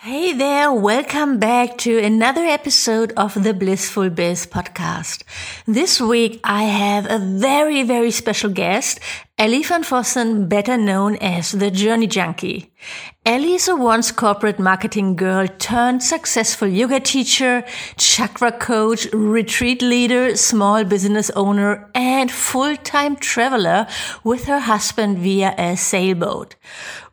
Hey there, welcome back to another episode of the Blissful Biz podcast. This week I have a very, very special guest, Ellie van Vossen, better known as the Journey Junkie. Ellie is a once corporate marketing girl turned successful yoga teacher, chakra coach, retreat leader, small business owner, and full-time traveler with her husband via a sailboat,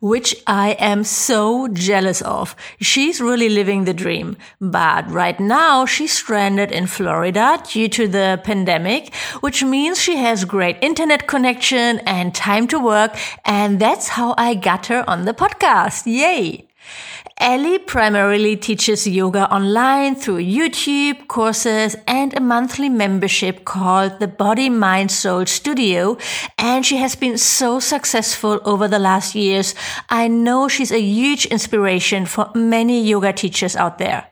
which I am so jealous of. She's really living the dream. But right now she's stranded in Florida due to the pandemic, which means she has great internet connection and time to work. And that's how I got her on the podcast. Yay! Ellie primarily teaches yoga online through YouTube courses and a monthly membership called the Body Mind Soul Studio. And she has been so successful over the last years. I know she's a huge inspiration for many yoga teachers out there.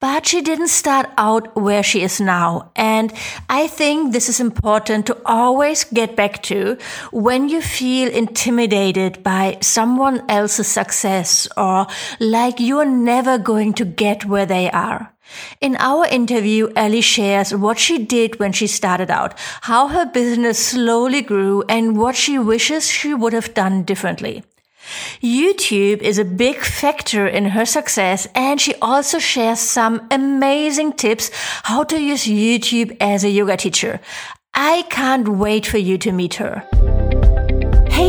But she didn't start out where she is now. And I think this is important to always get back to when you feel intimidated by someone else's success or like you're never going to get where they are. In our interview, Ellie shares what she did when she started out, how her business slowly grew, and what she wishes she would have done differently. YouTube is a big factor in her success and she also shares some amazing tips how to use YouTube as a yoga teacher. I can't wait for you to meet her.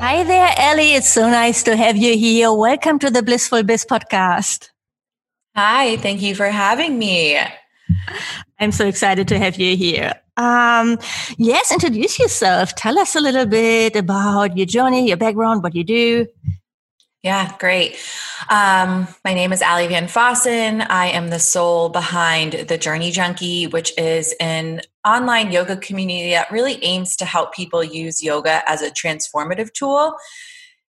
Hi there, Ellie. It's so nice to have you here. Welcome to the Blissful Biz podcast. Hi, thank you for having me. I'm so excited to have you here. Um, yes, introduce yourself. Tell us a little bit about your journey, your background, what you do. Yeah, great. Um, my name is Ellie Van Vossen. I am the soul behind the Journey Junkie, which is an online yoga community that really aims to help people use yoga as a transformative tool.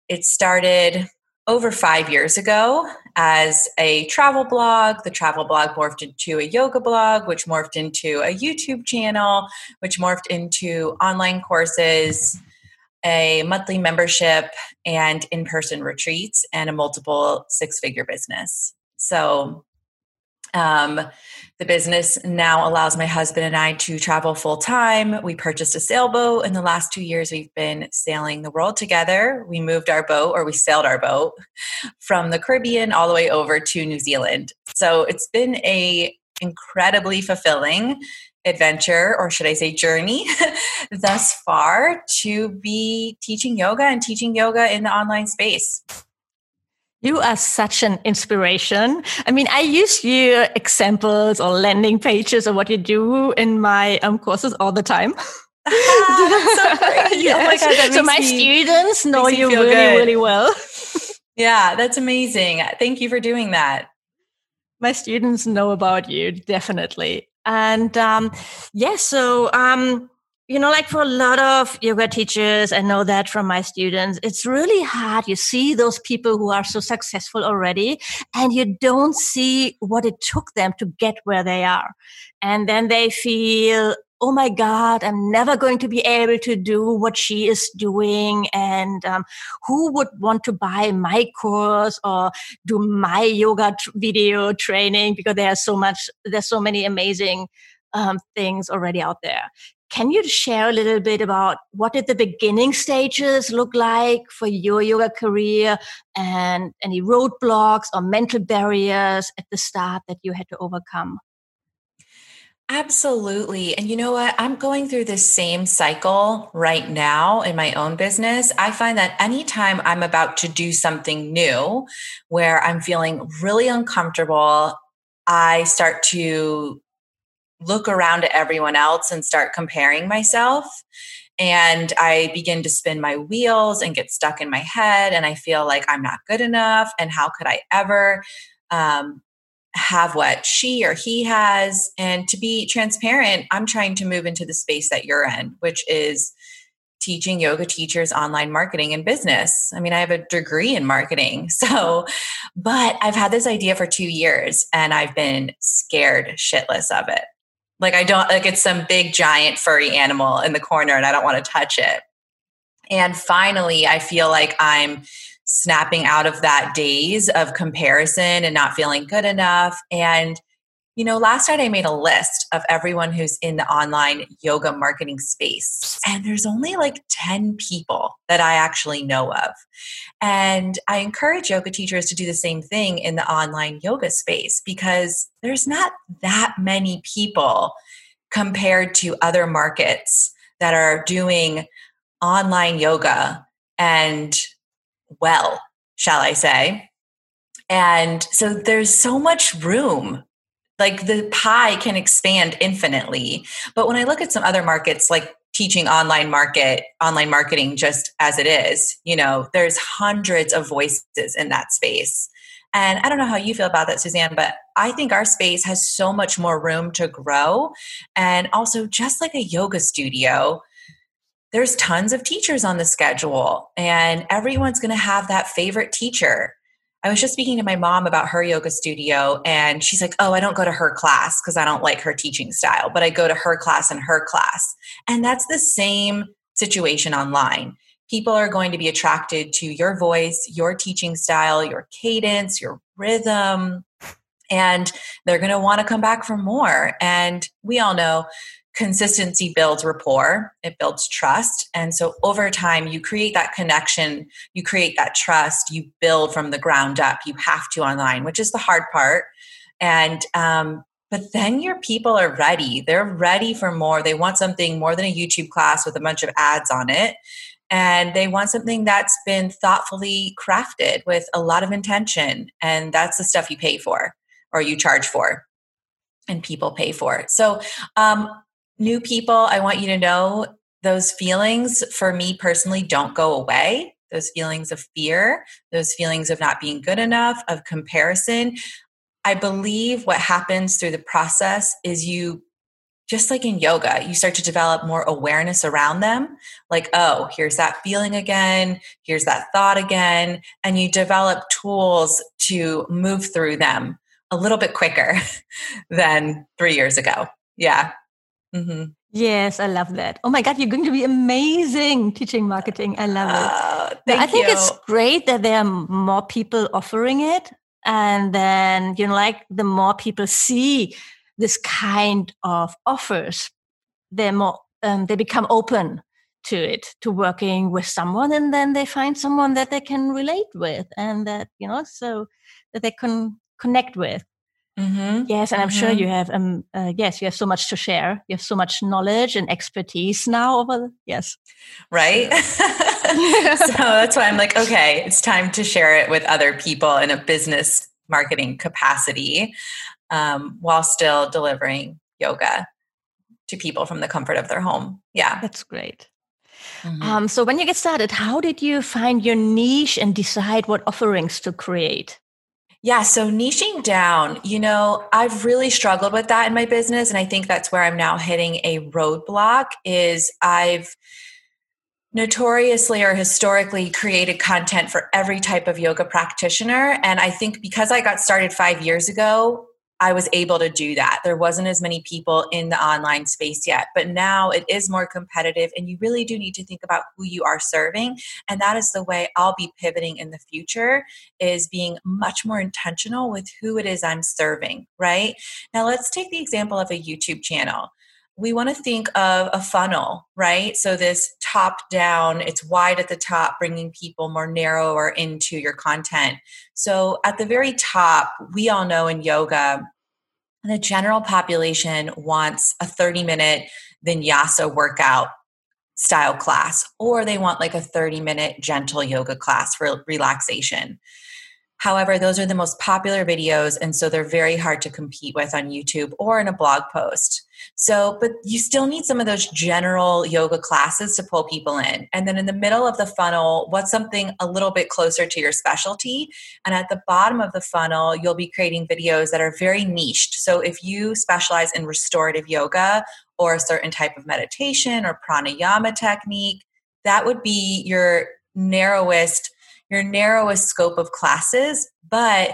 It started over five years ago as a travel blog. The travel blog morphed into a yoga blog, which morphed into a YouTube channel, which morphed into online courses a monthly membership and in person retreats and a multiple six figure business. So, um, the business now allows my husband and I to travel full time. We purchased a sailboat. In the last two years, we've been sailing the world together. We moved our boat, or we sailed our boat, from the Caribbean all the way over to New Zealand. So it's been a incredibly fulfilling adventure, or should I say journey, thus far to be teaching yoga and teaching yoga in the online space. You are such an inspiration. I mean, I use your examples or landing pages or what you do in my um, courses all the time. Ah, so yes. oh my so my me, students know you really, good. really well. yeah, that's amazing. Thank you for doing that. My students know about you, definitely. And um, yes, yeah, so um, you know, like for a lot of yoga teachers, I know that from my students, it's really hard. You see those people who are so successful already, and you don't see what it took them to get where they are. And then they feel, oh my God, I'm never going to be able to do what she is doing. And um, who would want to buy my course or do my yoga video training? Because there's so much, there's so many amazing um, things already out there. Can you share a little bit about what did the beginning stages look like for your yoga career and any roadblocks or mental barriers at the start that you had to overcome? Absolutely. And you know what? I'm going through this same cycle right now in my own business. I find that anytime I'm about to do something new where I'm feeling really uncomfortable, I start to look around at everyone else and start comparing myself. And I begin to spin my wheels and get stuck in my head. And I feel like I'm not good enough. And how could I ever um, have what she or he has. And to be transparent, I'm trying to move into the space that you're in, which is teaching yoga teachers online marketing and business. I mean, I have a degree in marketing. So, but I've had this idea for two years and I've been scared shitless of it. Like, I don't, like, it's some big giant furry animal in the corner and I don't want to touch it. And finally, I feel like I'm snapping out of that daze of comparison and not feeling good enough. And you know, last night I made a list of everyone who's in the online yoga marketing space, and there's only like 10 people that I actually know of. And I encourage yoga teachers to do the same thing in the online yoga space because there's not that many people compared to other markets that are doing online yoga and well, shall I say. And so there's so much room. Like the pie can expand infinitely. But when i look at some other markets like teaching online market online marketing just as it is you know there's hundreds of voices in that space. And i don't know how you feel about that suzanne but i think our space has so much more room to grow. And also just like a yoga studio there's tons of teachers on the schedule and everyone's going to have that favorite teacher I was just speaking to my mom about her yoga studio, and she's like, Oh, I don't go to her class because I don't like her teaching style, but I go to her class and her class. And that's the same situation online. People are going to be attracted to your voice, your teaching style, your cadence, your rhythm, and they're going to want to come back for more. And we all know consistency builds rapport, it builds trust. And so over time, you create that connection, you create that trust, you build from the ground up. You have to online, which is the hard part. And, um, but then your people are ready. They're ready for more. They want something more than a YouTube class with a bunch of ads on it. And they want something that's been thoughtfully crafted with a lot of intention. And that's the stuff you pay for or you charge for and people pay for it. So um, new people, I want you to know those feelings for me personally don't go away. Those feelings of fear, those feelings of not being good enough, of comparison. I believe what happens through the process is you, just like in yoga, you start to develop more awareness around them. Like, oh, here's that feeling again, here's that thought again. And you develop tools to move through them a little bit quicker than three years ago. Yeah. Mm-hmm. Yes, I love that. Oh my God, you're going to be amazing teaching marketing. I love it. Uh, I think you. it's great that there are more people offering it. And then, you know, like the more people see this kind of offers, they're more, um, they become open to it, to working with someone. And then they find someone that they can relate with and that, you know, so that they can connect with. Mm-hmm. Yes, and I'm sure you mm-hmm. have. Um, uh, yes, you have so much to share. You have so much knowledge and expertise now. Over yes, right. So. so that's why I'm like, okay, it's time to share it with other people in a business marketing capacity, um, while still delivering yoga to people from the comfort of their home. Yeah, that's great. Mm-hmm. Um, so when you get started, how did you find your niche and decide what offerings to create? Yeah, so niching down, you know, I've really struggled with that in my business and I think that's where I'm now hitting a roadblock is I've notoriously or historically created content for every type of yoga practitioner and I think because I got started 5 years ago, I was able to do that. There wasn't as many people in the online space yet, but now it is more competitive and you really do need to think about who you are serving and that is the way I'll be pivoting in the future is being much more intentional with who it is I'm serving, right? Now let's take the example of a YouTube channel we want to think of a funnel, right? So this top down, it's wide at the top, bringing people more narrower into your content. So at the very top, we all know in yoga, the general population wants a 30 minute vinyasa workout style class, or they want like a 30 minute gentle yoga class for relaxation. However, those are the most popular videos, and so they're very hard to compete with on YouTube or in a blog post. So, but you still need some of those general yoga classes to pull people in. And then in the middle of the funnel, what's something a little bit closer to your specialty? And at the bottom of the funnel, you'll be creating videos that are very niched. So, if you specialize in restorative yoga or a certain type of meditation or pranayama technique, that would be your narrowest your narrowest scope of classes, but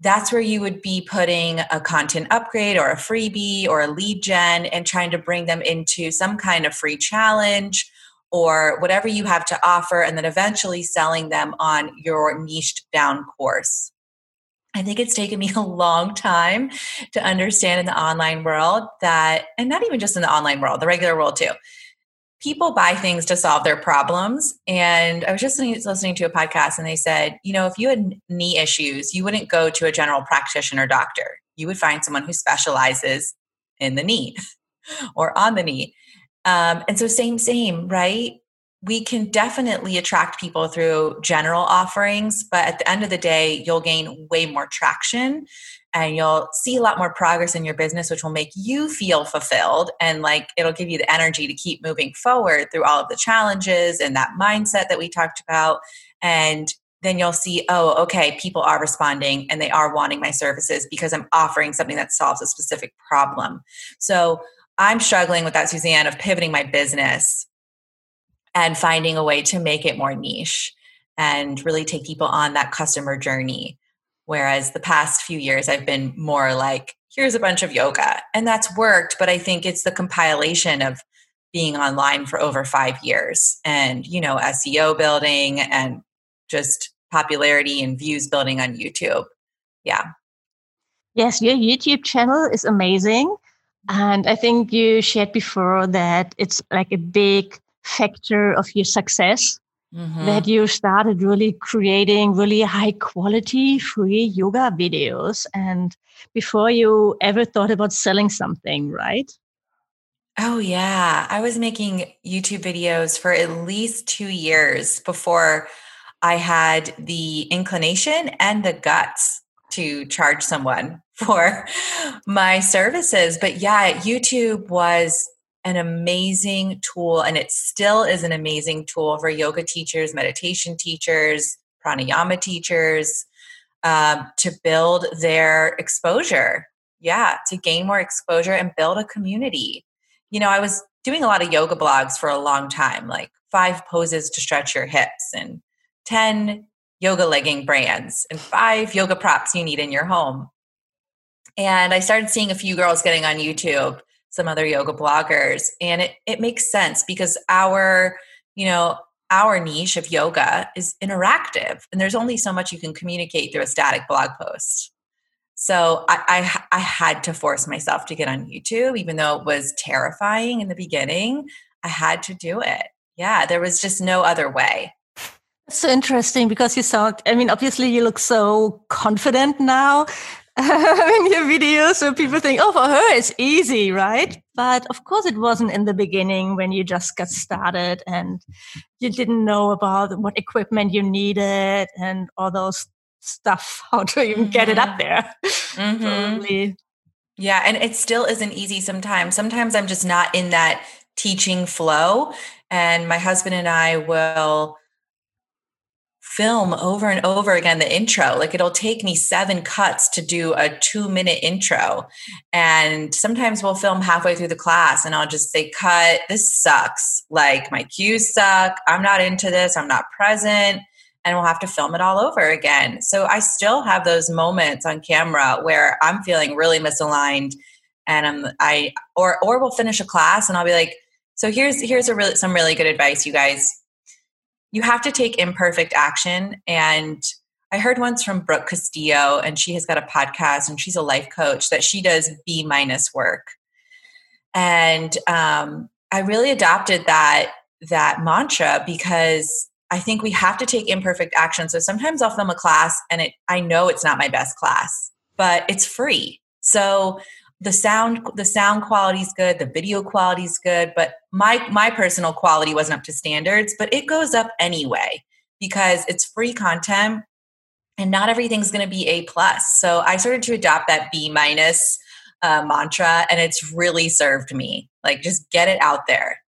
that's where you would be putting a content upgrade or a freebie or a lead gen and trying to bring them into some kind of free challenge or whatever you have to offer, and then eventually selling them on your niched down course. I think it's taken me a long time to understand in the online world that, and not even just in the online world, the regular world too, people buy things to solve their problems. And I was just listening, to a podcast and they said, you know, if you had knee issues, you wouldn't go to a general practitioner doctor. You would find someone who specializes in the knee or on the knee. Um, and so, same, same, right? We can definitely attract people through general offerings, but at the end of the day, you'll gain way more traction and you'll see a lot more progress in your business, which will make you feel fulfilled. And like it'll give you the energy to keep moving forward through all of the challenges and that mindset that we talked about. And then you'll see, oh, okay, people are responding and they are wanting my services because I'm offering something that solves a specific problem. So I'm struggling with that, Suzanne, of pivoting my business and finding a way to make it more niche and really take people on that customer journey Whereas the past few years, I've been more like, here's a bunch of yoga. And that's worked, but I think it's the compilation of being online for over five years and, you know, SEO building and just popularity and views building on YouTube. Yeah. Yes, your YouTube channel is amazing. And I think you shared before that it's like a big factor of your success Mm-hmm. that you started really creating really high quality free yoga videos and before you ever thought about selling something, right? Oh, yeah. I was making YouTube videos for at least two years before I had the inclination and the guts to charge someone for my services. But yeah, YouTube was an amazing tool, and it still is an amazing tool for yoga teachers, meditation teachers, pranayama teachers um, to build their exposure. Yeah, to gain more exposure and build a community. You know, I was doing a lot of yoga blogs for a long time, like five poses to stretch your hips and 10 yoga legging brands and five yoga props you need in your home. And I started seeing a few girls getting on YouTube some other yoga bloggers. And it, it makes sense because our you know our niche of yoga is interactive and there's only so much you can communicate through a static blog post. So I, I, I had to force myself to get on youtube even though it was terrifying in the beginning. I had to do it. Yeah there was just no other way. So interesting because you sound i mean obviously you look so confident now in your videos so people think oh for her it's easy right but of course it wasn't in the beginning when you just got started and you didn't know about what equipment you needed and all those stuff how to even get it up mm-hmm. there mm-hmm. yeah and it still isn't easy sometimes sometimes i'm just not in that teaching flow and my husband and i will film over and over again the intro. Like it'll take me seven cuts to do a two minute intro. And sometimes we'll film halfway through the class and I'll just say, cut, this sucks. Like my cues suck. I'm not into this. I'm not present. And we'll have to film it all over again. So I still have those moments on camera where I'm feeling really misaligned and I'm I or or we'll finish a class and I'll be like, so here's here's a really some really good advice, you guys you have to take imperfect action. And I heard once from Brooke Castillo, and she has got a podcast and she's a life coach that she does B minus work. And um, I really adopted that that mantra because I think we have to take imperfect action. So sometimes I'll film a class and it I know it's not my best class, but it's free. So the sound the sound quality is good the video quality is good but my my personal quality wasn't up to standards but it goes up anyway because it's free content and not everything's going to be A plus. So I started to adopt that B minus uh, mantra, and it's really served me. Like, just get it out there.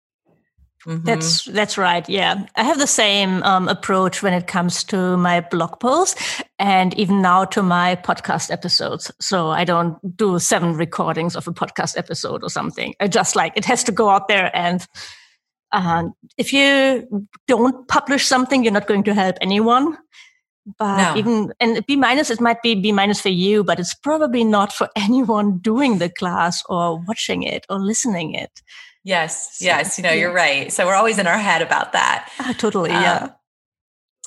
Mm-hmm. That's that's right. Yeah, I have the same um, approach when it comes to my blog posts, and even now to my podcast episodes. So I don't do seven recordings of a podcast episode or something. I just like it has to go out there, and uh, if you don't publish something, you're not going to help anyone. But no. even and B minus, it might be B minus for you, but it's probably not for anyone doing the class or watching it or listening it. Yes, yes, you know, you're right. So we're always in our head about that. Uh, totally, yeah. Um,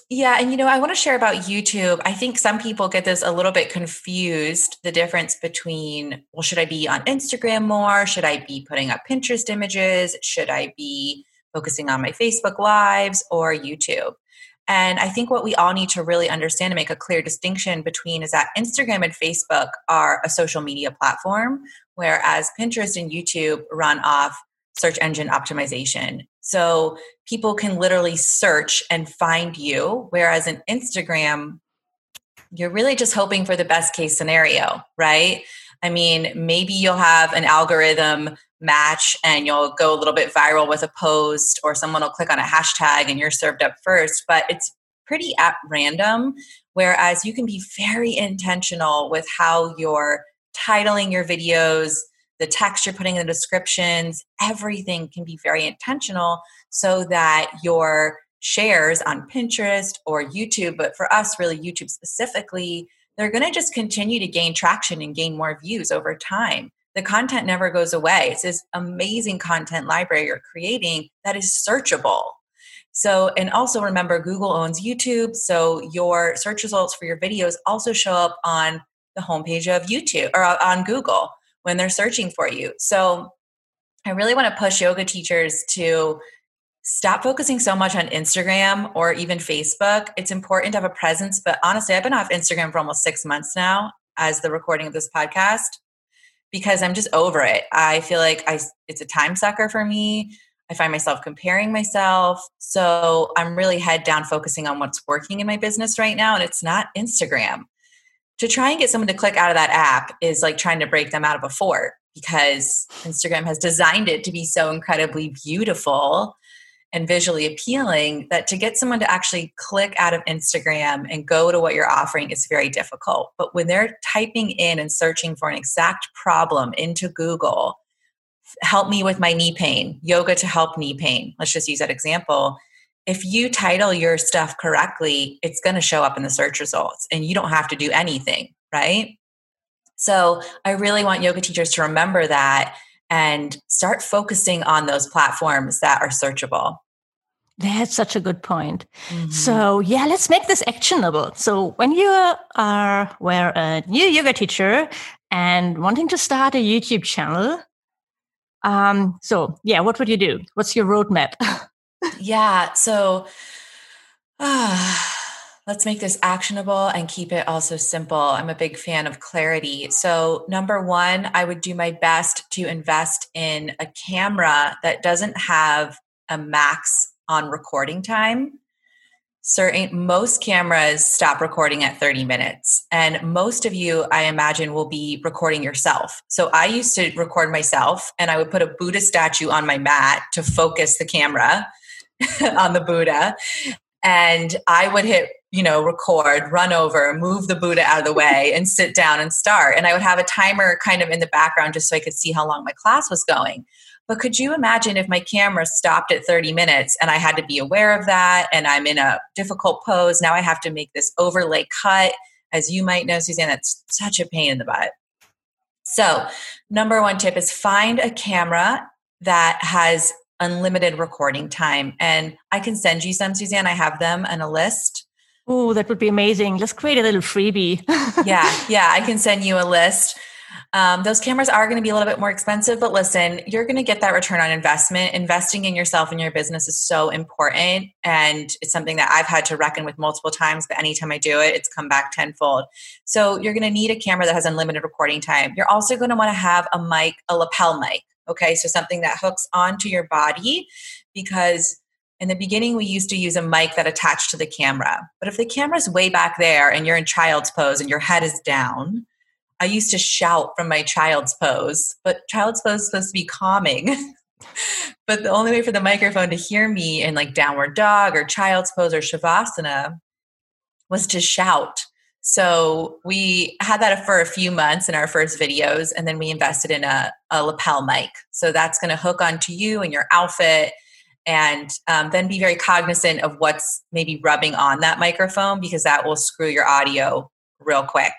yeah, and you know, I want to share about YouTube. I think some people get this a little bit confused the difference between, well, should I be on Instagram more? Should I be putting up Pinterest images? Should I be focusing on my Facebook lives or YouTube? And I think what we all need to really understand and make a clear distinction between is that Instagram and Facebook are a social media platform, whereas Pinterest and YouTube run off search engine optimization. So people can literally search and find you, whereas in Instagram, you're really just hoping for the best case scenario, right? I mean, maybe you'll have an algorithm match and you'll go a little bit viral with a post, or someone will click on a hashtag and you're served up first, but it's pretty at random. Whereas you can be very intentional with how you're titling your videos, the text you're putting in the descriptions, everything can be very intentional so that your shares on Pinterest or YouTube, but for us, really YouTube specifically, they're going to just continue to gain traction and gain more views over time. The content never goes away. It's this amazing content library you're creating that is searchable. So, and also remember, Google owns YouTube. So, your search results for your videos also show up on the homepage of YouTube or on Google when they're searching for you. So I really want to push yoga teachers to stop focusing so much on Instagram or even Facebook. It's important to have a presence, but honestly, I've been off Instagram for almost six months now as the recording of this podcast because I'm just over it. I feel like I it's a time sucker for me. I find myself comparing myself. So I'm really head down focusing on what's working in my business right now and it's not Instagram to try and get someone to click out of that app is like trying to break them out of a fort because Instagram has designed it to be so incredibly beautiful and visually appealing that to get someone to actually click out of Instagram and go to what you're offering is very difficult. But when they're typing in and searching for an exact problem into Google, help me with my knee pain, yoga to help knee pain, let's just use that example if you title your stuff correctly, it's going to show up in the search results and you don't have to do anything, right? So I really want yoga teachers to remember that and start focusing on those platforms that are searchable. That's such a good point. Mm-hmm. So, yeah, let's make this actionable. So, when you are were a new yoga teacher and wanting to start a YouTube channel, um, so yeah, what would you do? What's your roadmap? yeah. So uh, let's make this actionable and keep it also simple. I'm a big fan of clarity. So, number one, I would do my best to invest in a camera that doesn't have a max on recording time certain most cameras stop recording at 30 minutes and most of you i imagine will be recording yourself so i used to record myself and i would put a buddha statue on my mat to focus the camera on the Buddha. And I would hit, you know, record, run over, move the Buddha out of the way, and sit down and start. And I would have a timer kind of in the background just so I could see how long my class was going. But could you imagine if my camera stopped at 30 minutes and I had to be aware of that and I'm in a difficult pose? Now I have to make this overlay cut. As you might know, Suzanne, that's such a pain in the butt. So, number one tip is find a camera that has unlimited recording time. And I can send you some, Suzanne. I have them and a list. Oh, that would be amazing. Let's create a little freebie. yeah, yeah, I can send you a list. Um, those cameras are going to be a little bit more expensive, but listen, you're going to get that return on investment. Investing in yourself and your business is so important. And it's something that I've had to reckon with multiple times, but anytime I do it, it's come back tenfold. So you're going to need a camera that has unlimited recording time. You're also going to want to have a mic, a lapel mic. Okay, so something that hooks onto your body because In the beginning, we used to use a mic that attached to the camera. But if the camera's way back there and you're in child's pose and your head is down, I used to shout from my child's pose, but child's pose is supposed to be calming. but the only way for the microphone to hear me in like downward dog or child's pose or shavasana was to shout. So we had that for a few months in our first videos, and then we invested in a, a lapel mic. So that's going to hook onto you and your outfit, and um, then be very cognizant of what's maybe rubbing on that microphone because that will screw your audio real quick.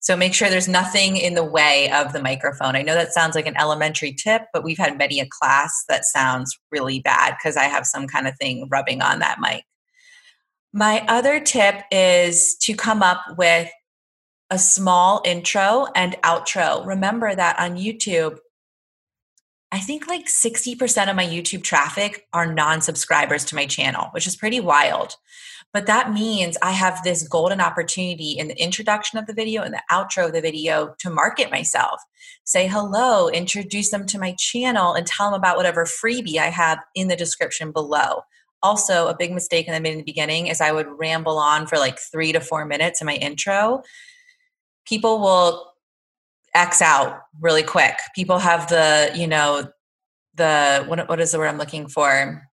So make sure there's nothing in the way of the microphone. I know that sounds like an elementary tip, but we've had many a class that sounds really bad because I have some kind of thing rubbing on that mic. My other tip is to come up with a small intro and outro. Remember that on YouTube, I think like 60% of my YouTube traffic are non subscribers to my channel, which is pretty wild. But that means I have this golden opportunity in the introduction of the video and the outro of the video to market myself. Say hello, introduce them to my channel, and tell them about whatever freebie I have in the description below also a big mistake that I made in the beginning is I would ramble on for like three to four minutes in my intro. People will X out really quick. People have the, you know, the what what is the word I'm looking for?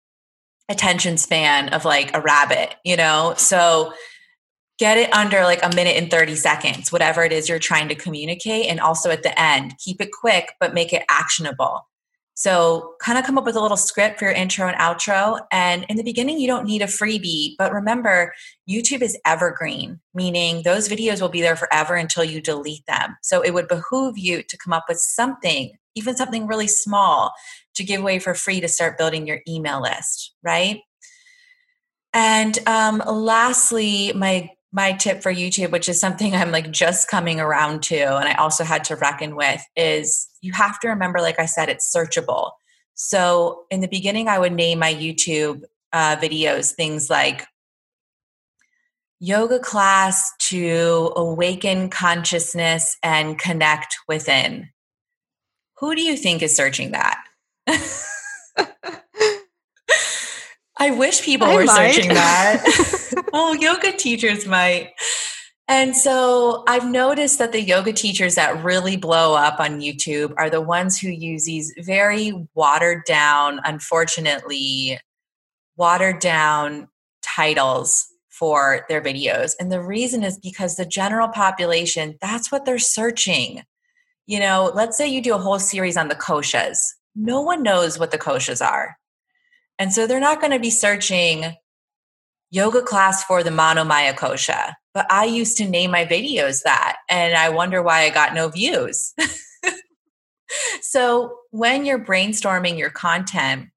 Attention span of like a rabbit, you know? So get it under like a minute and 30 seconds, whatever it is you're trying to communicate. And also at the end, keep it quick, but make it actionable. So, kind of come up with a little script for your intro and outro. And in the beginning, you don't need a freebie, but remember, YouTube is evergreen, meaning those videos will be there forever until you delete them. So, it would behoove you to come up with something, even something really small, to give away for free to start building your email list, right? And um, lastly, my my tip for YouTube, which is something I'm like just coming around to, and I also had to reckon with, is you have to remember, like I said, it's searchable. So in the beginning, I would name my YouTube uh, videos things like yoga class to awaken consciousness and connect within. Who do you think is searching that? I wish people I were might. searching that. well, yoga teachers might. And so I've noticed that the yoga teachers that really blow up on YouTube are the ones who use these very watered down, unfortunately, watered down titles for their videos. And the reason is because the general population, that's what they're searching. You know, let's say you do a whole series on the koshas. No one knows what the koshas are. And so they're not going to be searching yoga class for the Manomaya Kosha. But I used to name my videos that, and I wonder why I got no views. so when you're brainstorming your content,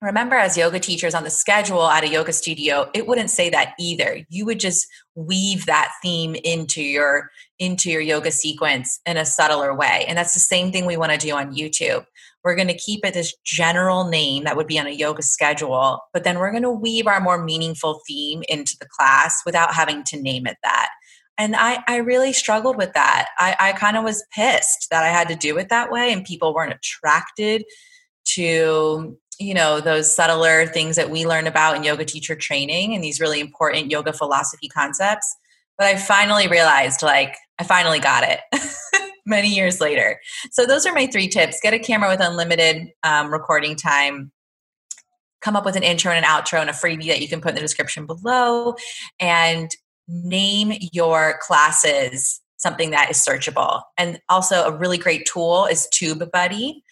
remember as yoga teachers on the schedule at a yoga studio it wouldn't say that either you would just weave that theme into your into your yoga sequence in a subtler way and that's the same thing we want to do on youtube we're going to keep it this general name that would be on a yoga schedule, but then we're going to weave our more meaningful theme into the class without having to name it that. And I, I really struggled with that. I, I kind of was pissed that I had to do it that way and people weren't attracted to you know those subtler things that we learn about in yoga teacher training and these really important yoga philosophy concepts but i finally realized like i finally got it many years later. So, those are my three tips get a camera with unlimited um, recording time. Come up with an intro and an outro and a freebie that you can put in the description below. And name your classes something that is searchable. And also, a really great tool is TubeBuddy.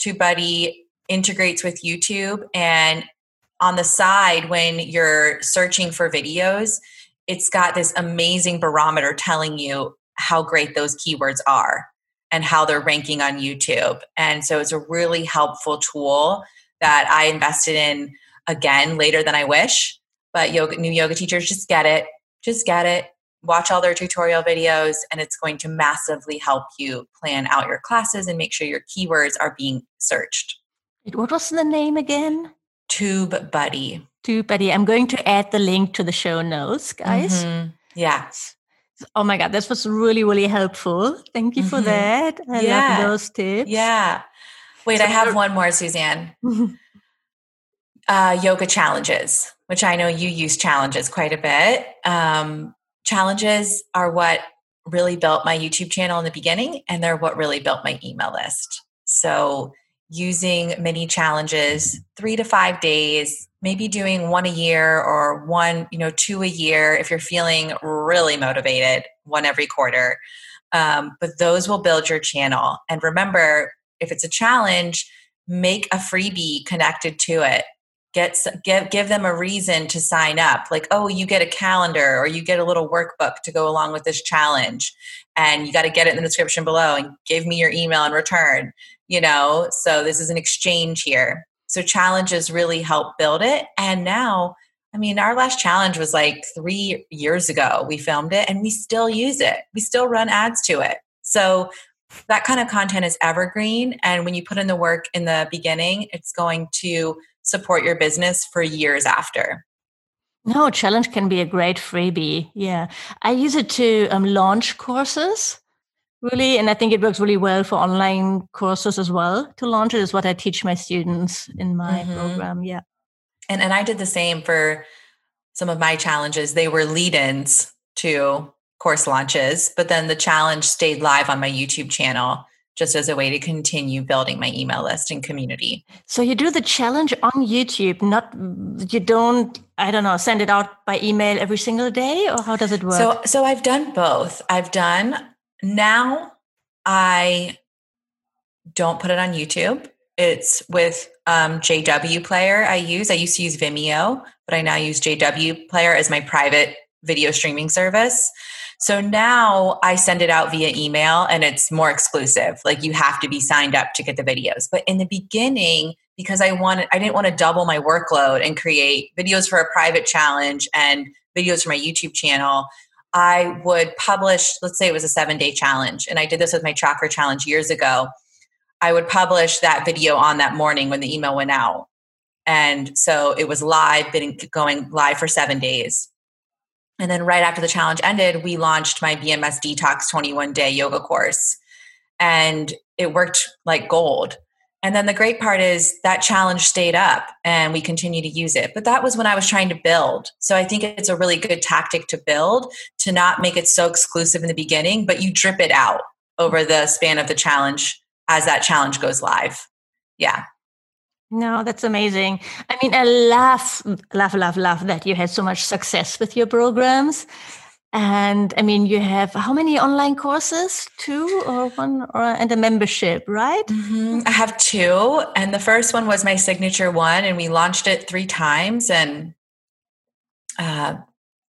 TubeBuddy integrates with YouTube. And on the side, when you're searching for videos, it's got this amazing barometer telling you how great those keywords are and how they're ranking on YouTube. And so it's a really helpful tool that I invested in again later than I wish. But yoga, new yoga teachers just get it. Just get it. Watch all their tutorial videos, and it's going to massively help you plan out your classes and make sure your keywords are being searched. What was the name again? Tube Buddy. Tube Buddy. I'm going to add the link to the show notes, guys. Mm-hmm. Yeah. Oh my God, this was really, really helpful. Thank you mm-hmm. for that. I yeah. love those tips. Yeah. Wait, so I have one more, Suzanne. uh, yoga challenges, which I know you use challenges quite a bit. Um, challenges are what really built my YouTube channel in the beginning, and they're what really built my email list. So, using mini challenges, three to five days, maybe doing one a year or one, you know, two a year if you're feeling really motivated, one every quarter. Um, but those will build your channel. And remember, if it's a challenge, make a freebie connected to it get give give them a reason to sign up like oh you get a calendar or you get a little workbook to go along with this challenge and you got to get it in the description below and give me your email in return you know? So this is an exchange here. So challenges really help build it. And now i mean our last challenge was like 3 years ago. We filmed it and we still use it. We still run ads to it. So that kind of content is evergreen. And when you put in the work in the beginning it's going to support your business for years after. No, challenge can be a great freebie. Yeah. I use it to um, launch courses really. And I think it works really well for online courses as well. To launch it is what I teach my students in my mm-hmm. program. Yeah. And, and I did the same for some of my challenges. They were lead ins to course launches, but then the challenge stayed live on my YouTube channel just as a way to continue building my email list and community. So you do the challenge on YouTube, not you don't I don't know, send it out by email every single day or how does it work? So so I've done both. I've done now I don't put it on YouTube. It's with um, JW Player I use. I used to use Vimeo, but I now use JW Player as my private video streaming service. So now I send it out via email and it's more exclusive. Like you have to be signed up to get the videos. But in the beginning, because I wanted I didn't want to double my workload and create videos for a private challenge and videos for my YouTube channel, I would publish, let's say it was a 7-day challenge and I did this with my chakra challenge years ago. I would publish that video on that morning when the email went out. And so it was live, been going live for 7 days. And then right after the challenge ended, we launched my BMS Detox 21 day yoga course. And it worked like gold. And then the great part is that challenge stayed up and we continue to use it. But that was when I was trying to build. So I think it's a really good tactic to build to not make it so exclusive in the beginning, but you drip it out over the span of the challenge as that challenge goes live. Yeah. No, that's amazing. I mean, I love, love, love, love that you had so much success with your programs. And I mean, you have how many online courses? Two or one, or and a membership, right? Mm-hmm. I have two, and the first one was my signature one, and we launched it three times, and uh,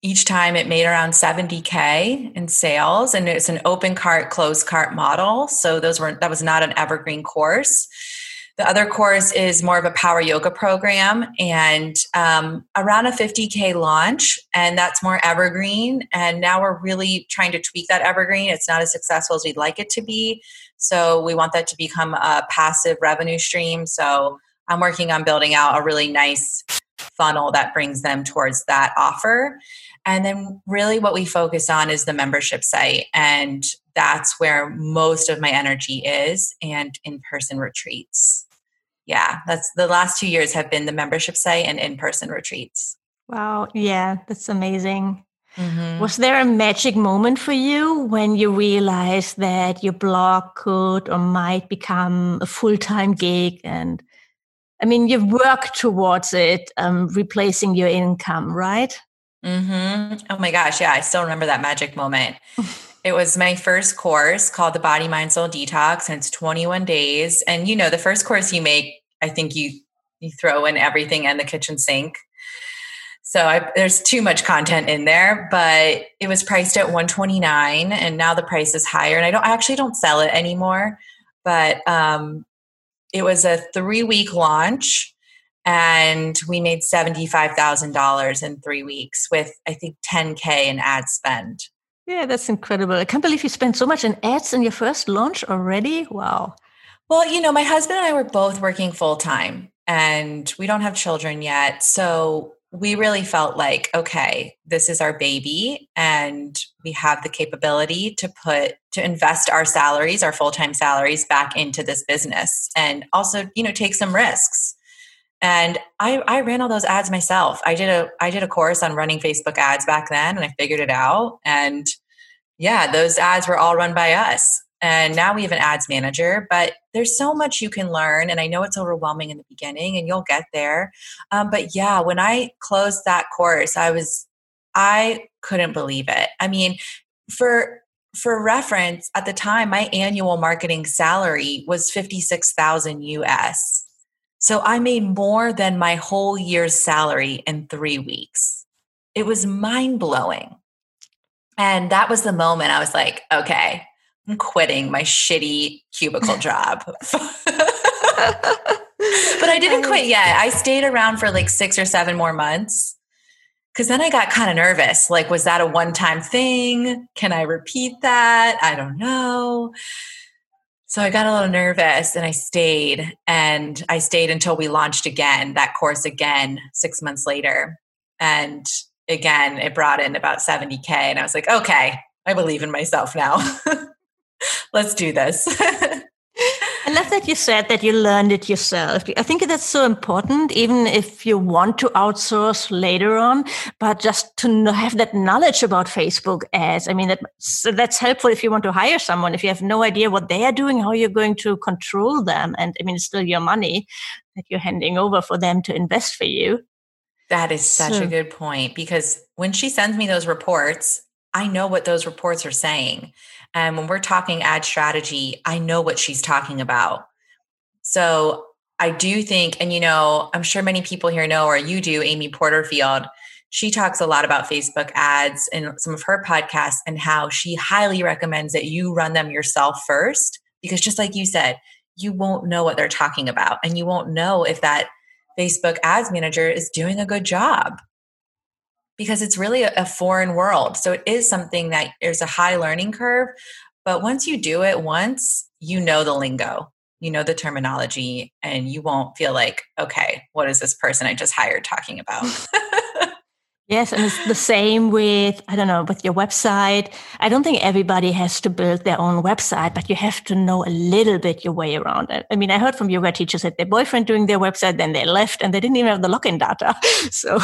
each time it made around 70k in sales, and it's an open cart, closed cart model. So those were that was not an evergreen course. The other course is more of a power yoga program and um, around a 50K launch, and that's more evergreen. And now we're really trying to tweak that evergreen. It's not as successful as we'd like it to be. So we want that to become a passive revenue stream. So I'm working on building out a really nice funnel that brings them towards that offer. And then, really, what we focus on is the membership site. And that's where most of my energy is and in person retreats. Yeah, that's the last two years have been the membership site and in person retreats. Wow. Yeah, that's amazing. Mm-hmm. Was there a magic moment for you when you realized that your blog could or might become a full time gig? And I mean, you've worked towards it, um, replacing your income, right? Mm-hmm. Oh my gosh. Yeah, I still remember that magic moment. It was my first course called the Body Mind Soul Detox, and it's 21 days. And you know, the first course you make, I think you you throw in everything and the kitchen sink. So I, there's too much content in there, but it was priced at 129, and now the price is higher. And I don't I actually don't sell it anymore, but um, it was a three week launch, and we made seventy five thousand dollars in three weeks with I think 10k in ad spend. Yeah, that's incredible. I can't believe you spent so much in ads in your first launch already. Wow. Well, you know, my husband and I were both working full time and we don't have children yet. So we really felt like, okay, this is our baby and we have the capability to put, to invest our salaries, our full time salaries back into this business and also, you know, take some risks. And I, I ran all those ads myself. I did a I did a course on running Facebook ads back then and I figured it out. And yeah, those ads were all run by us. And now we have an ads manager, but there's so much you can learn. And I know it's overwhelming in the beginning and you'll get there. Um, but yeah, when I closed that course, I was, I couldn't believe it. I mean, for for reference, at the time, my annual marketing salary was 56,000 US. So I made more than my whole year's salary in three weeks. It was mind blowing. And that was the moment I was like, okay, I'm quitting my shitty cubicle job. but I didn't quit yet. I stayed around for like six or seven more months. Cause then I got kind of nervous. Like, was that a one time thing? Can I repeat that? I don't know. So I got a little nervous and I stayed. And I stayed until we launched again, that course again, six months later. And again, it brought in about 70K. And I was like, okay, I believe in myself now. let's do this. I love that you said that you learned it yourself. I think that's so important, even if you want to outsource later on, but just to have that knowledge about Facebook ads. I mean, that, so that's helpful if you want to hire someone. If you have no idea what they are doing, how you're going to control them. And I mean, it's still your money that you're handing over for them to invest for you. That is such so. a good point because when she sends me those reports, I know what those reports are saying. And when we're talking ad strategy, I know what she's talking about. So I do think, and you know, I'm sure many people here know, or you do, Amy Porterfield. She talks a lot about Facebook ads in some of her podcasts and how she highly recommends that you run them yourself first. Because just like you said, you won't know what they're talking about and you won't know if that Facebook ads manager is doing a good job because it's really a, foreign world. So it is something that there's a high learning curve. But once you do it once, you know the lingo, you know the terminology, and you won't feel like, okay, what is this person I just hired talking about? Yes, and it's the same with, I don't know, with your website. I don't think everybody has to build their own website, but you have to know a little bit your way around it. I mean, I heard from yoga teachers that their boyfriend doing their website, then they left and they didn't even have the login data. So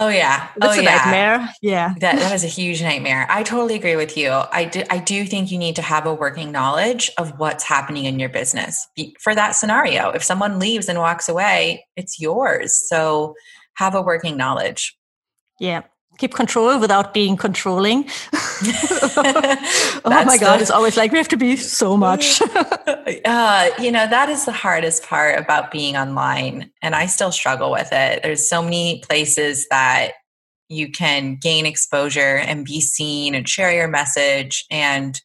Oh yeah, oh, that's oh, a yeah. nightmare. Yeah, that that is a huge nightmare. I totally agree with you. I do I do think you need to have a working knowledge of what's happening in your business for that scenario. If someone leaves and walks away, it's yours. So have a working knowledge. Yeah, keep control without being controlling. oh my God, the, it's always like we have to be so much. uh, you know, that is the hardest part about being online. And I still struggle with it. There's so many places that you can gain exposure and be seen and share your message. And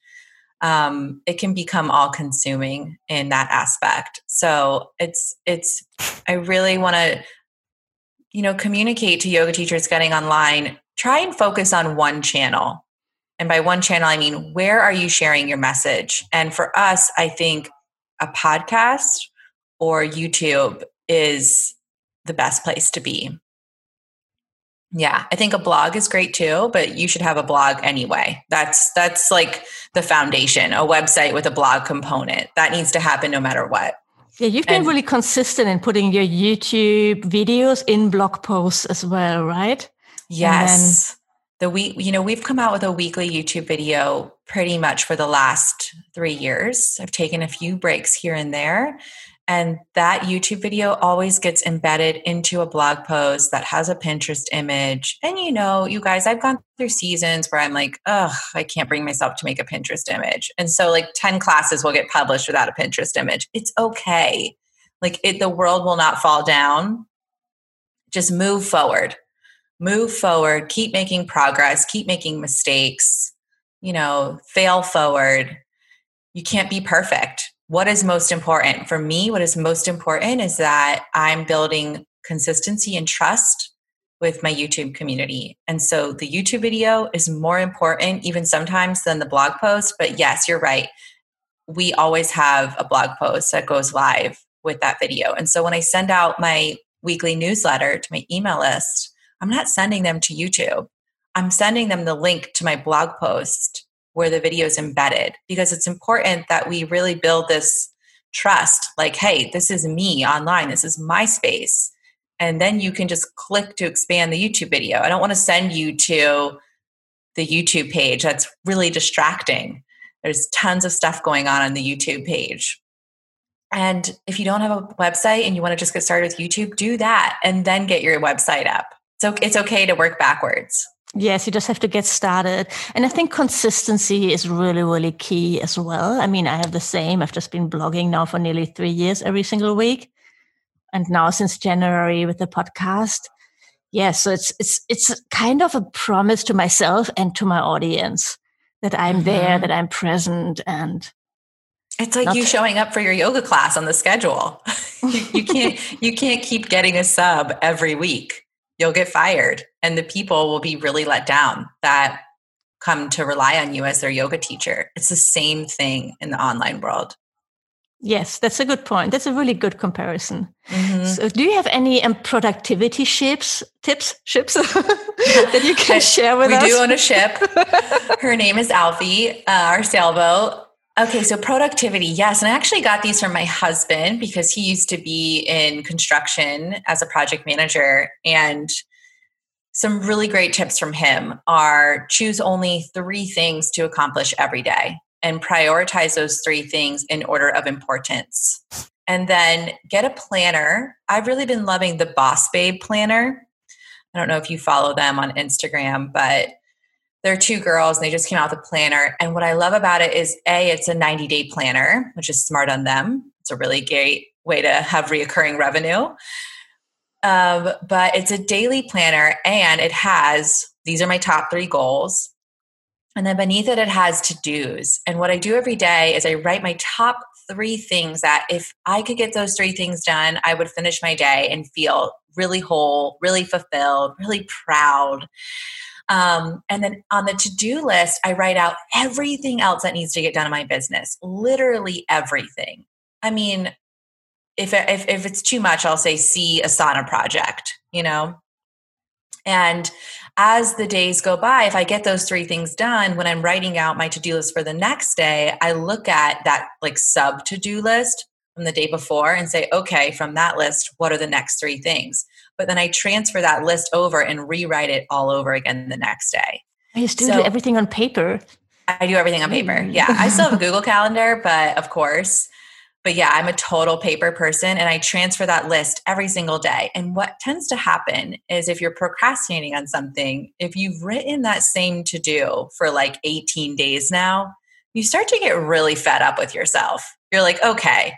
um, it can become all consuming in that aspect. So it's, it's, I really want to, you know, communicate to yoga teachers getting online try and focus on one channel. And by one channel, I mean, where are you sharing your message? And for us, I think a podcast or YouTube is the best place to be. Yeah, I think a blog is great too, but you should have a blog anyway. That's that's like the foundation, a website with a blog component. That needs to happen no matter what. Yeah, you've been and, really consistent in putting your YouTube videos in blog posts as well, right? Yes. the week, you know, we've come out with a weekly YouTube video pretty much for the last three years. I've taken a few breaks here and there. And that YouTube video always gets embedded into a blog post that has a Pinterest image. And you know, you guys, I've gone through seasons where I'm like, ugh, I can't bring myself to make a Pinterest image. And so, like, 10 classes will get published without a Pinterest image. It's okay. Like, it, the world will not fall down. Just move forward move forward, keep making progress, keep making mistakes, you know, fail forward. You can't be perfect. What is most important? For me, what is most important is that I'm building consistency and trust with my YouTube community. And so the YouTube video is more important, even sometimes, than the blog post. But yes, you're right. We always have a blog post that goes live with that video. And so when I send out my weekly newsletter to my email list, I'm not sending them to YouTube. I'm sending them the link to my blog post where the video is embedded because it's important that we really build this trust like, hey, this is me online, this is my space. And then you can just click to expand the YouTube video. I don't want to send you to the YouTube page. That's really distracting. There's tons of stuff going on on the YouTube page. And if you don't have a website and you want to just get started with YouTube, do that and then get your website up. So it's okay to work backwards. Yes, you just have to get started. And I think consistency is really, really key as well. I mean, I have the same. I've just been blogging now for nearly three years every single week. And now since January with the podcast. Yeah, so it's it's it's kind of a promise to myself and to my audience that I'm mm-hmm. there, that I'm present and it's like you showing up for your yoga class on the schedule. you can't you can't keep getting a sub every week you'll get fired and the people will be really let down that come to rely on you as their yoga teacher. It's the same thing in the online world. Yes, that's a good point. That's a really good comparison. Mm-hmm. So, do you have any um, productivity ships, tips, ships that you can share with we us? We do own a ship. Her name is Alfie, uh, our sailboat. Okay, so productivity, yes. And I actually got these from my husband because he used to be in construction as a project manager. And some really great tips from him are choose only three things to accomplish every day and prioritize those three things in order of importance. And then get a planner. I've really been loving the Boss Babe planner. I don't know if you follow them on Instagram, but they're two girls and they just came out with a planner. And what I love about it is A, it's a 90 day planner, which is smart on them. It's a really great way to have reoccurring revenue. Um, but it's a daily planner and it has these are my top three goals. And then beneath it, it has to dos. And what I do every day is I write my top three things that if I could get those three things done, I would finish my day and feel really whole, really fulfilled, really proud. Um, and then on the to do list, I write out everything else that needs to get done in my business, literally everything. I mean, if, if, if it's too much, I'll say see Asana project, you know? And as the days go by, if I get those three things done, when I'm writing out my to do list for the next day, I look at that like sub to do list from the day before and say, okay, from that list, what are the next three things? but then I transfer that list over and rewrite it all over again the next day. I still so, do everything on paper. I do everything on mm. paper. Yeah. I still have a Google Calendar, but of course. But yeah, I'm a total paper person and I transfer that list every single day. And what tends to happen is if you're procrastinating on something, if you've written that same to do for like 18 days now, you start to get really fed up with yourself. You're like, okay,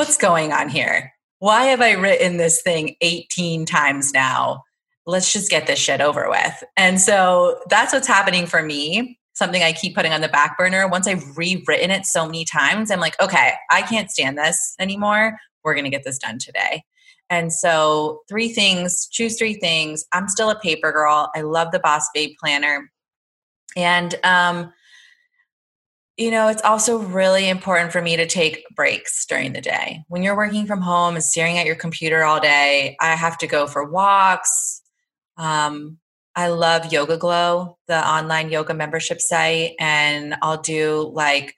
what's going on here? why have I written this thing 18 times now? Let's just get this shit over with. And so that's what's happening for me. Something I keep putting on the back burner. Once I've rewritten it so many times, I'm like, okay, I can't stand this anymore. We're going to get this done today. And so, three things, choose three things. I'm still a paper girl. I love the Boss Babe planner. And um, you know, it's also really important for me to take breaks during the day. When you're working from home and staring at your computer all day, I have to go for walks. Um, I love YogaGlo, the online yoga membership site, and I'll do like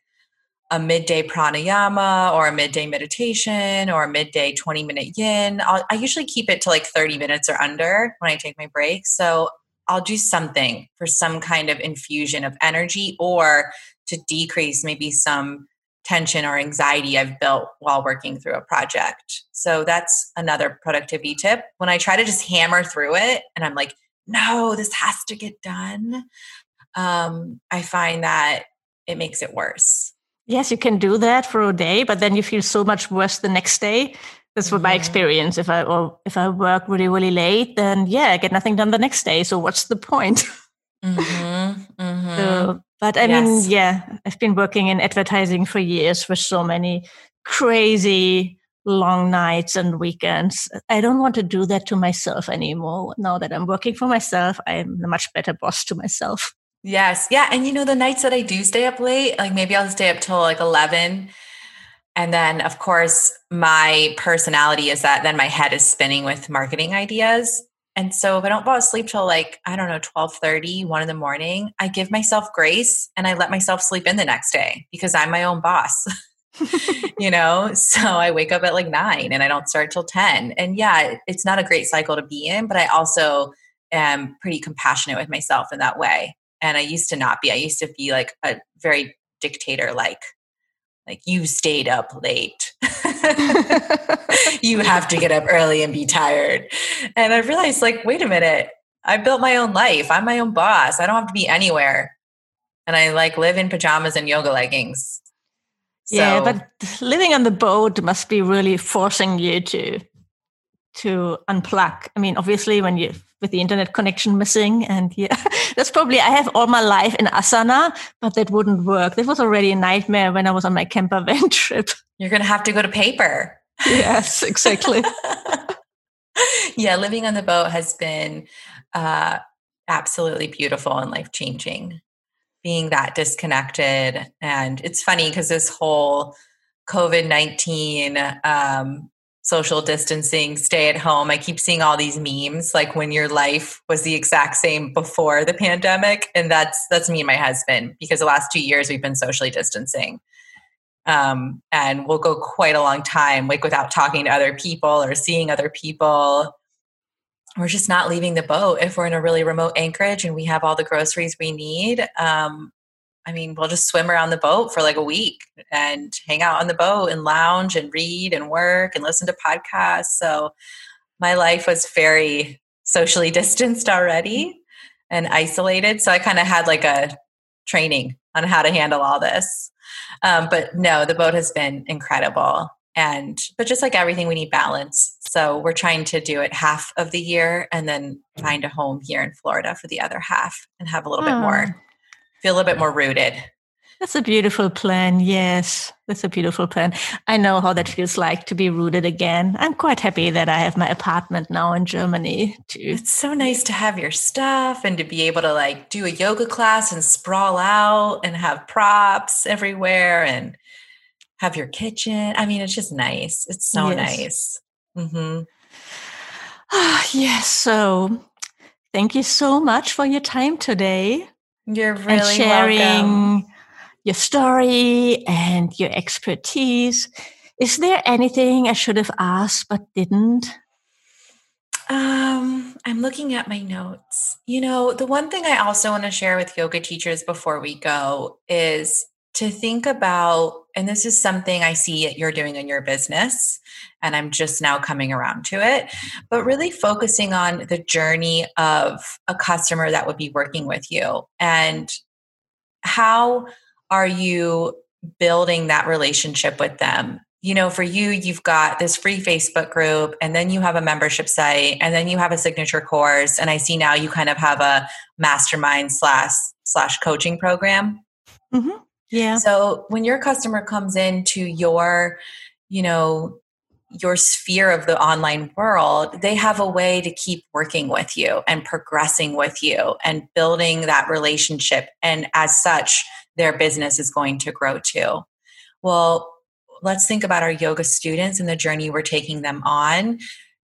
a midday pranayama or a midday meditation or a midday 20 minute yin. I'll, I usually keep it to like 30 minutes or under when I take my break. So I'll do something for some kind of infusion of energy or to decrease maybe some tension or anxiety I've built while working through a project. So that's another productivity tip. When I try to just hammer through it and I'm like, no, this has to get done, um, I find that it makes it worse. Yes, you can do that for a day, but then you feel so much worse the next day. That's what mm-hmm. my experience. If I or if I work really really late, then yeah, I get nothing done the next day. So what's the point? Mm-hmm. Mm-hmm. So but I yes. mean, yeah, I've been working in advertising for years with so many crazy long nights and weekends. I don't want to do that to myself anymore. Now that I'm working for myself, I'm a much better boss to myself. Yes. Yeah. And you know, the nights that I do stay up late, like maybe I'll stay up till like 11. And then, of course, my personality is that then my head is spinning with marketing ideas. And so if I don't fall asleep till like, I don't know, 12 30, 1 in the morning, I give myself grace and I let myself sleep in the next day because I'm my own boss. you know? So I wake up at like nine and I don't start till 10. And yeah, it's not a great cycle to be in, but I also am pretty compassionate with myself in that way. And I used to not be. I used to be like a very dictator like like you stayed up late. You have to get up early and be tired. And i realized like wait a minute. I built my own life. I'm my own boss. I don't have to be anywhere. And i like live in pajamas and yoga leggings. So, yeah but living on the boat must be really forcing you to to unplug i mean obviously when you with the internet connection missing. And yeah, that's probably, I have all my life in Asana, but that wouldn't work. That was already a nightmare when I was on my camper van trip. You're going to have to go to paper. Yes, exactly. yeah, living on the boat has been uh, absolutely beautiful and life changing. Being that disconnected. And it's funny because this whole COVID 19 um, social distancing, stay at home. I keep seeing all these memes like when your life was the exact same before the pandemic and that's that's me and my husband because the last 2 years we've been socially distancing. Um, and we'll go quite a long time like without talking to other people or seeing other people. We're just not leaving the boat if we're in a really remote anchorage and we have all the groceries we need. Um, I mean, we'll just swim around the boat for like a week and hang out on the boat and lounge and read and work and listen to podcasts. So my life was very socially distanced already and isolated. So I kind of had like a training on how to handle all this. Um, but no, the boat has been incredible. And, but just like everything, we need balance. So we're trying to do it half of the year and then find a home here in Florida for the other half and have a little bit more feel a little bit more rooted. That's a beautiful plan. Yes, that's a beautiful plan. I know how that feels like to be rooted again. I'm quite happy that I have my apartment now in Germany too. It's so nice to have your stuff and to be able to like do a yoga class and sprawl out and have props everywhere and have your kitchen. I mean, it's just nice. It's so yes. nice. Mm-hmm. Ah, yes. So thank you so much for your time today. You're really and sharing welcome. your story and your expertise. Is there anything I should have asked but didn't? Um, I'm looking at my notes. You know, the one thing I also want to share with yoga teachers before we go is to think about, and this is something I see you're doing in your business, and I'm just now coming around to it, but really focusing on the journey of a customer that would be working with you and how are you building that relationship with them you know, for you, you've got this free Facebook group, and then you have a membership site, and then you have a signature course, and I see now you kind of have a mastermind slash slash coaching program. Mm-hmm. Yeah. So when your customer comes into your, you know, your sphere of the online world, they have a way to keep working with you and progressing with you and building that relationship. And as such, their business is going to grow too. Well, let's think about our yoga students and the journey we're taking them on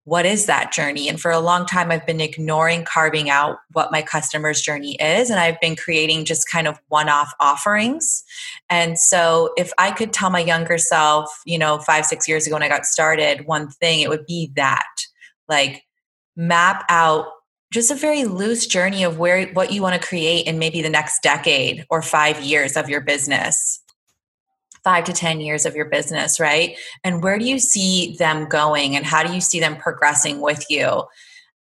what is that journey? And for a long time, I've been ignoring carving out what my customer's journey is. And I've been creating just kind of one off offerings. And so if I could tell my younger self, you know, five, six years ago when I got started, one thing, it would be that like map out just a very loose journey of where what you want to create in maybe the next decade or five years of your business five to 10 years of your business, right? And where do you see them going and how do you see them progressing with you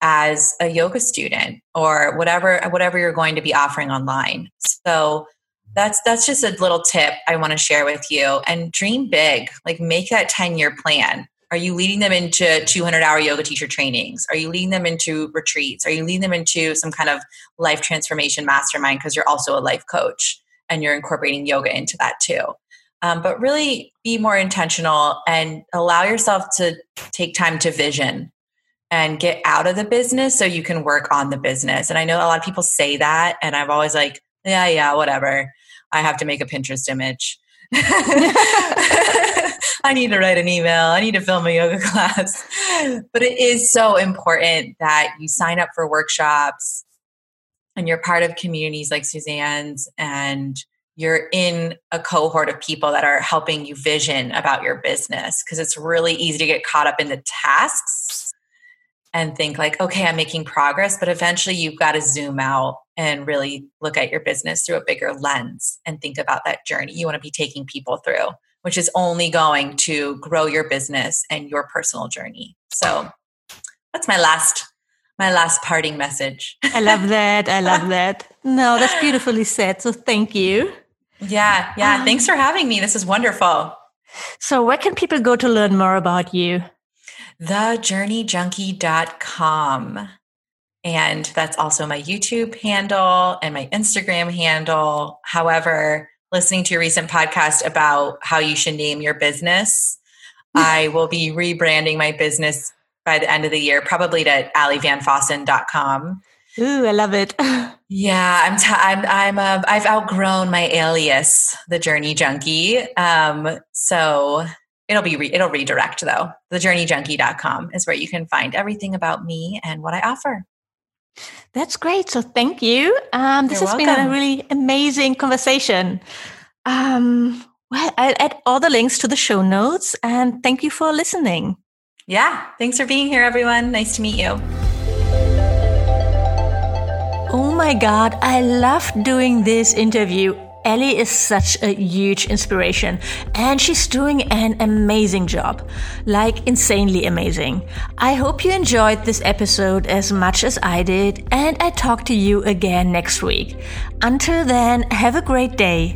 as a yoga student or whatever whatever you're going to be offering online. So that's that's just a little tip I want to share with you and dream big. Like make that 10-year plan. Are you leading them into 200 hour yoga teacher trainings? Are you leading them into retreats? Are you leading them into some kind of life transformation mastermind because you're also a life coach and you're incorporating yoga into that too? Um, but really be more intentional and allow yourself to take time to vision and get out of the business so you can work on the business. And I know a lot of people say that, and I'm always like, yeah, yeah, whatever. I have to make a Pinterest image. I need to write an email. I need to film a yoga class. But it is so important that you sign up for workshops and you're part of communities like Suzanne's and you're in a cohort of people that are helping you vision about your business because it's really easy to get caught up in the tasks and think like okay i'm making progress but eventually you've got to zoom out and really look at your business through a bigger lens and think about that journey you want to be taking people through which is only going to grow your business and your personal journey. So that's my last my last parting message. I love that i love that. No that's beautifully said so thank you yeah yeah um, thanks for having me this is wonderful so where can people go to learn more about you thejourneyjunkie.com. And that's also my YouTube handle and my Instagram handle. However, listening to your recent podcast about how you should name your business, I will be rebranding my business by the end of the year, probably to ellievanvossen.com. Ooh, I love it. yeah, I'm, t- I'm, I'm, a, I've outgrown my alias, the journey junkie. Um, so it'll be re- it'll redirect though. thejourneyjunkie.com is where you can find everything about me and what i offer. That's great. So thank you. Um, this You're has welcome. been a really amazing conversation. Um, well i'll add all the links to the show notes and thank you for listening. Yeah thanks for being here everyone. Nice to meet you Oh my God, I love doing this interview Ellie is such a huge inspiration and she's doing an amazing job. Like, insanely amazing. I hope you enjoyed this episode as much as I did, and I talk to you again next week. Until then, have a great day.